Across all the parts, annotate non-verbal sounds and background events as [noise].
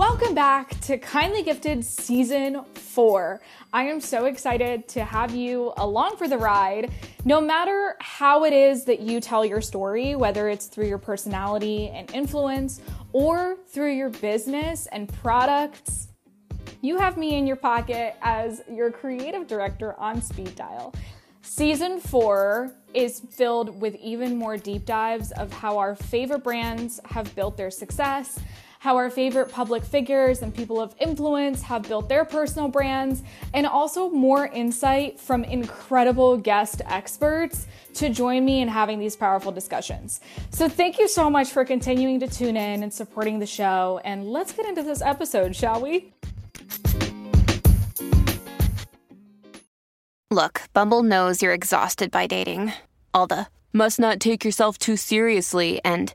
Welcome back to Kindly Gifted Season 4. I am so excited to have you along for the ride. No matter how it is that you tell your story, whether it's through your personality and influence or through your business and products, you have me in your pocket as your creative director on speed dial. Season four is filled with even more deep dives of how our favorite brands have built their success, how our favorite public figures and people of influence have built their personal brands, and also more insight from incredible guest experts to join me in having these powerful discussions. So, thank you so much for continuing to tune in and supporting the show. And let's get into this episode, shall we? Look, Bumble knows you're exhausted by dating. All the must not take yourself too seriously and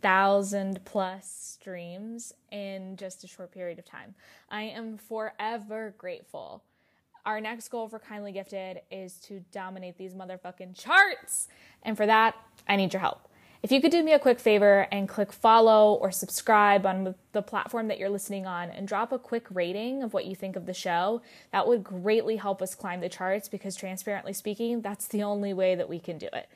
16,000 plus streams in just a short period of time. I am forever grateful. Our next goal for Kindly Gifted is to dominate these motherfucking charts. And for that, I need your help. If you could do me a quick favor and click follow or subscribe on the platform that you're listening on and drop a quick rating of what you think of the show, that would greatly help us climb the charts because, transparently speaking, that's the only way that we can do it.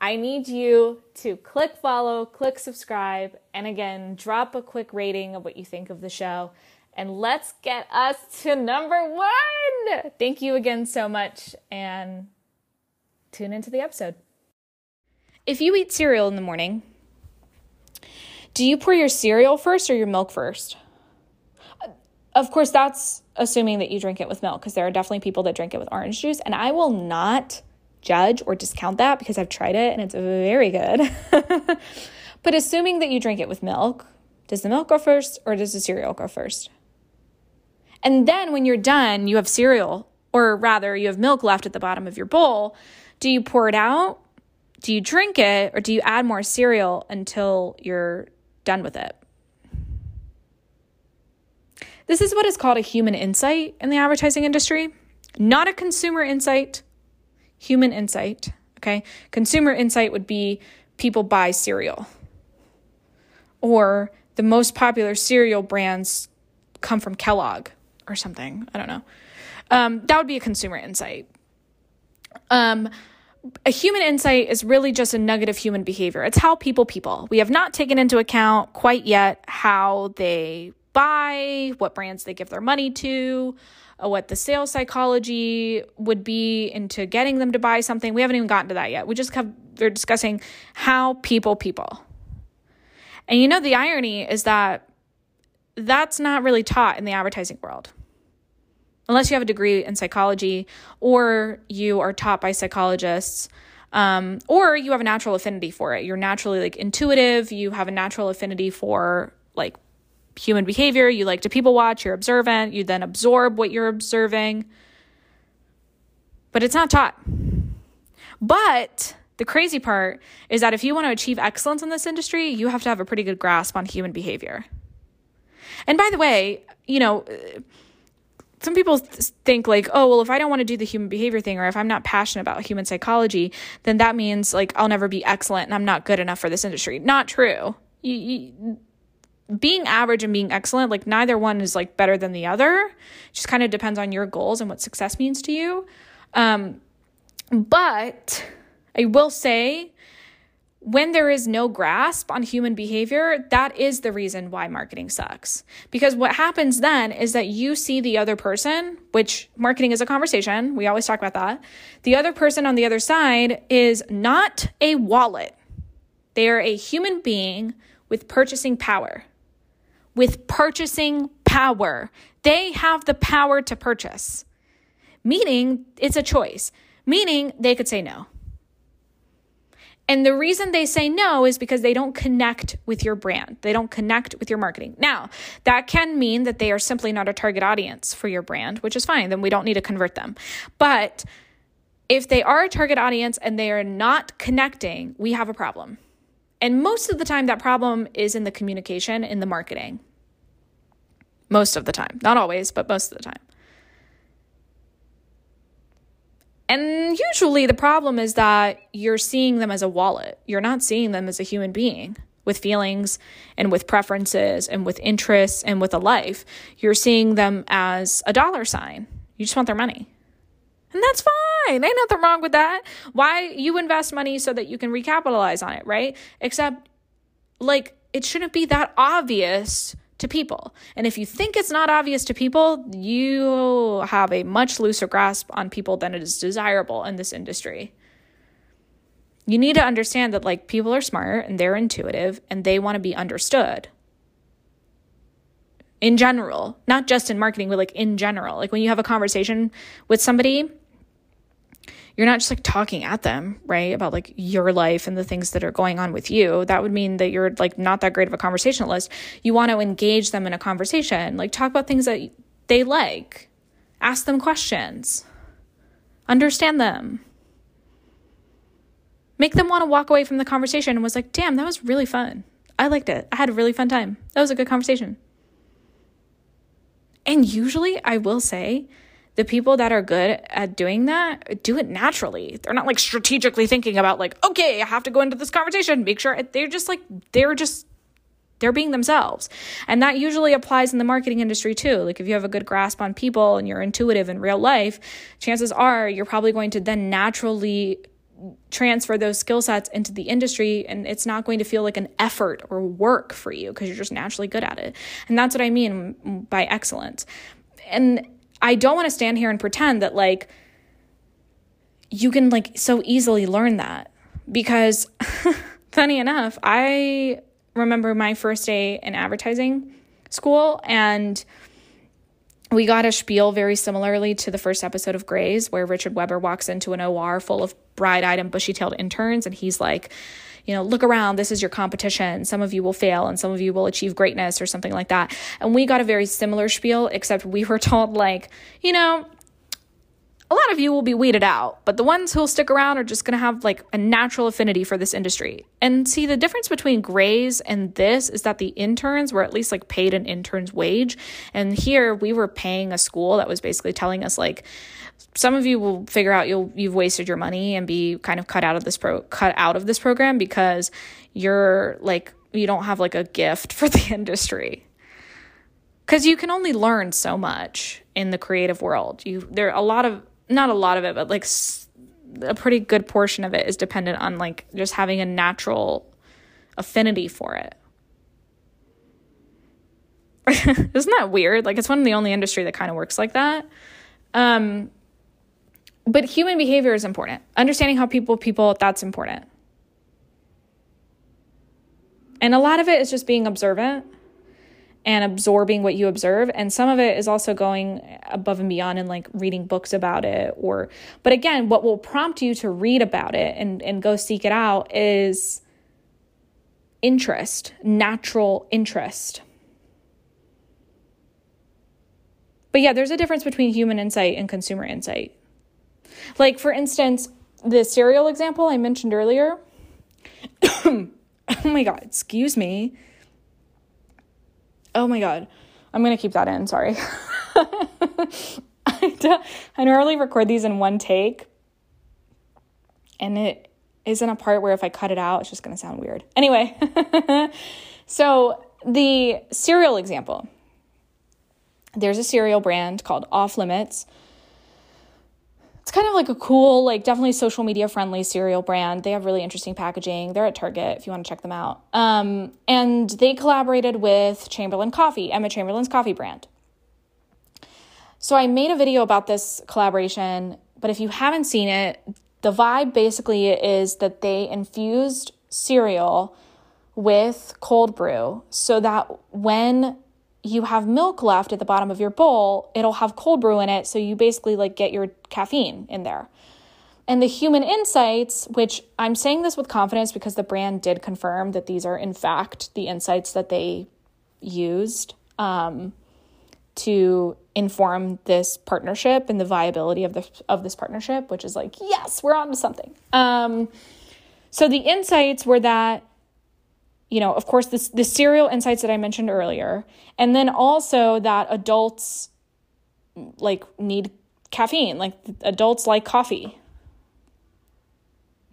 I need you to click follow, click subscribe, and again, drop a quick rating of what you think of the show. And let's get us to number one. Thank you again so much, and tune into the episode. If you eat cereal in the morning, do you pour your cereal first or your milk first? Of course, that's assuming that you drink it with milk, because there are definitely people that drink it with orange juice, and I will not judge or discount that because I've tried it and it's very good. [laughs] but assuming that you drink it with milk, does the milk go first or does the cereal go first? And then when you're done, you have cereal, or rather, you have milk left at the bottom of your bowl. Do you pour it out do you drink it or do you add more cereal until you're done with it? This is what is called a human insight in the advertising industry, not a consumer insight, human insight. Okay. Consumer insight would be people buy cereal, or the most popular cereal brands come from Kellogg or something. I don't know. Um, that would be a consumer insight. Um, a human insight is really just a nugget of human behavior. It's how people people. We have not taken into account quite yet how they buy, what brands they give their money to, what the sales psychology would be into getting them to buy something. We haven't even gotten to that yet. We just have they're discussing how people people. And you know the irony is that that's not really taught in the advertising world unless you have a degree in psychology or you are taught by psychologists um, or you have a natural affinity for it you're naturally like intuitive you have a natural affinity for like human behavior you like to people watch you're observant you then absorb what you're observing but it's not taught but the crazy part is that if you want to achieve excellence in this industry you have to have a pretty good grasp on human behavior and by the way you know some people think like, oh, well, if I don't want to do the human behavior thing or if I'm not passionate about human psychology, then that means like I'll never be excellent and I'm not good enough for this industry. Not true. You, you, being average and being excellent, like neither one is like better than the other. It just kind of depends on your goals and what success means to you. Um, but I will say when there is no grasp on human behavior, that is the reason why marketing sucks. Because what happens then is that you see the other person, which marketing is a conversation. We always talk about that. The other person on the other side is not a wallet. They are a human being with purchasing power. With purchasing power. They have the power to purchase, meaning it's a choice, meaning they could say no. And the reason they say no is because they don't connect with your brand. They don't connect with your marketing. Now, that can mean that they are simply not a target audience for your brand, which is fine. Then we don't need to convert them. But if they are a target audience and they are not connecting, we have a problem. And most of the time, that problem is in the communication, in the marketing. Most of the time. Not always, but most of the time. And usually the problem is that you're seeing them as a wallet. You're not seeing them as a human being with feelings and with preferences and with interests and with a life. You're seeing them as a dollar sign. You just want their money. And that's fine. Ain't nothing wrong with that. Why you invest money so that you can recapitalize on it, right? Except like it shouldn't be that obvious to people. And if you think it's not obvious to people, you have a much looser grasp on people than it is desirable in this industry. You need to understand that like people are smart and they're intuitive and they want to be understood. In general, not just in marketing, but like in general. Like when you have a conversation with somebody, you're not just like talking at them, right? About like your life and the things that are going on with you. That would mean that you're like not that great of a conversationalist. You want to engage them in a conversation, like talk about things that they like, ask them questions, understand them. Make them want to walk away from the conversation and was like, damn, that was really fun. I liked it. I had a really fun time. That was a good conversation. And usually, I will say, the people that are good at doing that do it naturally. They're not like strategically thinking about like, okay, I have to go into this conversation, make sure they're just like they're just they're being themselves. And that usually applies in the marketing industry too. Like if you have a good grasp on people and you're intuitive in real life, chances are you're probably going to then naturally transfer those skill sets into the industry and it's not going to feel like an effort or work for you because you're just naturally good at it. And that's what I mean by excellence. And I don't want to stand here and pretend that like you can like so easily learn that. Because [laughs] funny enough, I remember my first day in advertising school and we got a spiel very similarly to the first episode of Grey's, where Richard Webber walks into an OR full of bright eyed and bushy tailed interns, and he's like, you know, look around, this is your competition. Some of you will fail and some of you will achieve greatness or something like that. And we got a very similar spiel, except we were [laughs] told, like, you know, a lot of you will be weeded out, but the ones who'll stick around are just going to have like a natural affinity for this industry. And see, the difference between Grey's and this is that the interns were at least like paid an intern's wage. And here we were paying a school that was basically telling us, like, some of you will figure out you'll you've wasted your money and be kind of cut out of this pro cut out of this program because you're like you don't have like a gift [laughs] for the industry because you can only learn so much in the creative world you there are a lot of not a lot of it but like a pretty good portion of it is dependent on like just having a natural affinity for it [laughs] isn't that weird like it's one of the only industry that kind of works like that um but human behavior is important. Understanding how people people that's important. And a lot of it is just being observant and absorbing what you observe and some of it is also going above and beyond and like reading books about it or but again what will prompt you to read about it and and go seek it out is interest natural interest but yeah there's a difference between human insight and consumer insight like, for instance, the cereal example I mentioned earlier. [coughs] oh my God, excuse me. Oh my God. I'm going to keep that in. Sorry. [laughs] I, I normally record these in one take, and it isn't a part where if I cut it out, it's just going to sound weird. Anyway, [laughs] so the cereal example there's a cereal brand called Off Limits it's kind of like a cool, like definitely social media friendly cereal brand. They have really interesting packaging. They're at Target if you want to check them out. Um, and they collaborated with Chamberlain Coffee, Emma Chamberlain's coffee brand. So I made a video about this collaboration, but if you haven't seen it, the vibe basically is that they infused cereal with cold brew so that when you have milk left at the bottom of your bowl, it'll have cold brew in it. So you basically like get your caffeine in there. And the human insights, which I'm saying this with confidence because the brand did confirm that these are, in fact, the insights that they used um, to inform this partnership and the viability of the of this partnership, which is like, yes, we're on to something. Um, so the insights were that, you know, of course, this the cereal insights that I mentioned earlier, and then also that adults like need caffeine, like adults like coffee.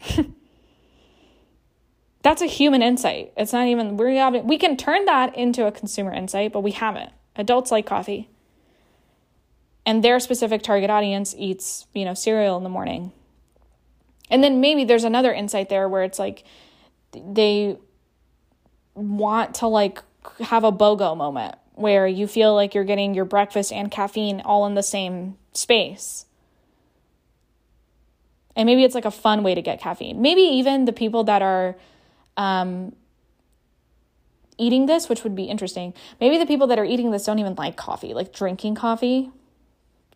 [laughs] That's a human insight. It's not even we haven't we can turn that into a consumer insight, but we haven't. Adults like coffee. And their specific target audience eats, you know, cereal in the morning. And then maybe there's another insight there where it's like they want to like have a BOGO moment where you feel like you're getting your breakfast and caffeine all in the same space. And maybe it's like a fun way to get caffeine. Maybe even the people that are um, eating this, which would be interesting, maybe the people that are eating this don't even like coffee, like drinking coffee.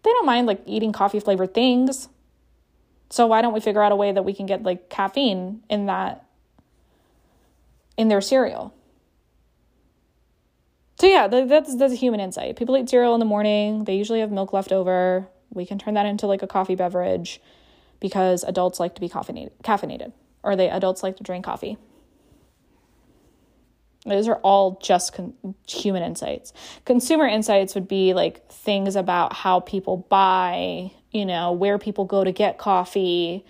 They don't mind like eating coffee flavored things. So why don't we figure out a way that we can get like caffeine in that in their cereal? So yeah, that's that's a human insight. People eat cereal in the morning. They usually have milk left over. We can turn that into like a coffee beverage because adults like to be caffeinated, caffeinated or they adults like to drink coffee. Those are all just con- human insights. Consumer insights would be like things about how people buy, you know, where people go to get coffee,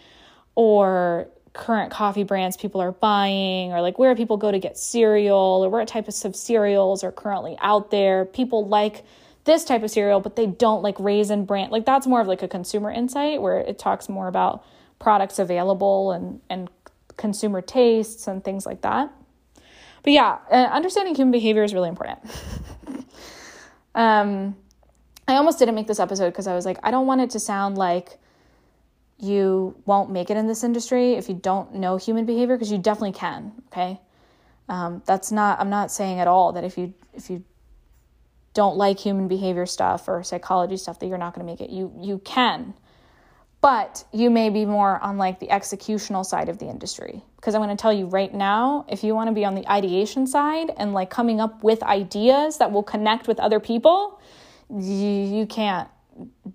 or current coffee brands people are buying, or like where people go to get cereal, or what types of cereals are currently out there. People like this type of cereal, but they don't like Raisin Bran. Like that's more of like a consumer insight where it talks more about products available and and consumer tastes and things like that. But yeah, uh, understanding human behavior is really important. [laughs] um, I almost didn't make this episode because I was like, I don't want it to sound like you won't make it in this industry if you don't know human behavior because you definitely can. Okay, um, that's not. I'm not saying at all that if you if you don't like human behavior stuff or psychology stuff that you're not going to make it. You you can. But you may be more on like the executional side of the industry. Because I'm going to tell you right now, if you want to be on the ideation side and like coming up with ideas that will connect with other people, you, you can't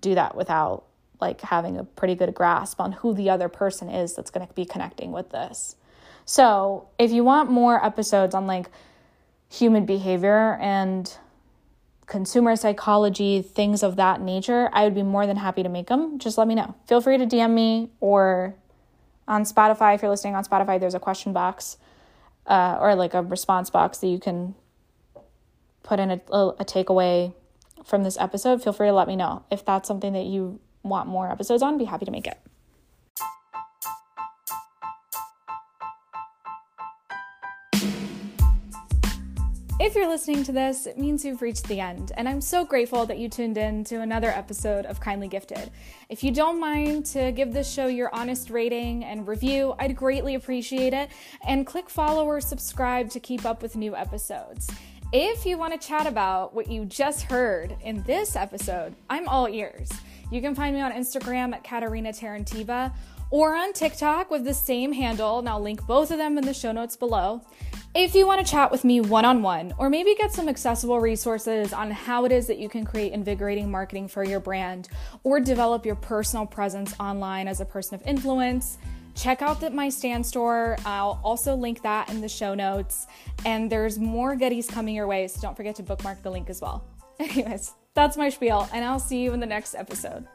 do that without like having a pretty good grasp on who the other person is that's going to be connecting with this. So, if you want more episodes on like human behavior and consumer psychology, things of that nature, I would be more than happy to make them. Just let me know. Feel free to DM me or on Spotify, if you're listening on Spotify, there's a question box uh, or like a response box that you can put in a, a takeaway from this episode. Feel free to let me know. If that's something that you want more episodes on, be happy to make it. If you're listening to this, it means you've reached the end, and I'm so grateful that you tuned in to another episode of Kindly Gifted. If you don't mind to give this show your honest rating and review, I'd greatly appreciate it, and click follow or subscribe to keep up with new episodes. If you want to chat about what you just heard in this episode, I'm all ears. You can find me on Instagram at Katarina Terentieva or on TikTok with the same handle, and I'll link both of them in the show notes below. If you want to chat with me one on one, or maybe get some accessible resources on how it is that you can create invigorating marketing for your brand or develop your personal presence online as a person of influence, check out the, my Stan store. I'll also link that in the show notes. And there's more goodies coming your way, so don't forget to bookmark the link as well. [laughs] Anyways, that's my spiel, and I'll see you in the next episode.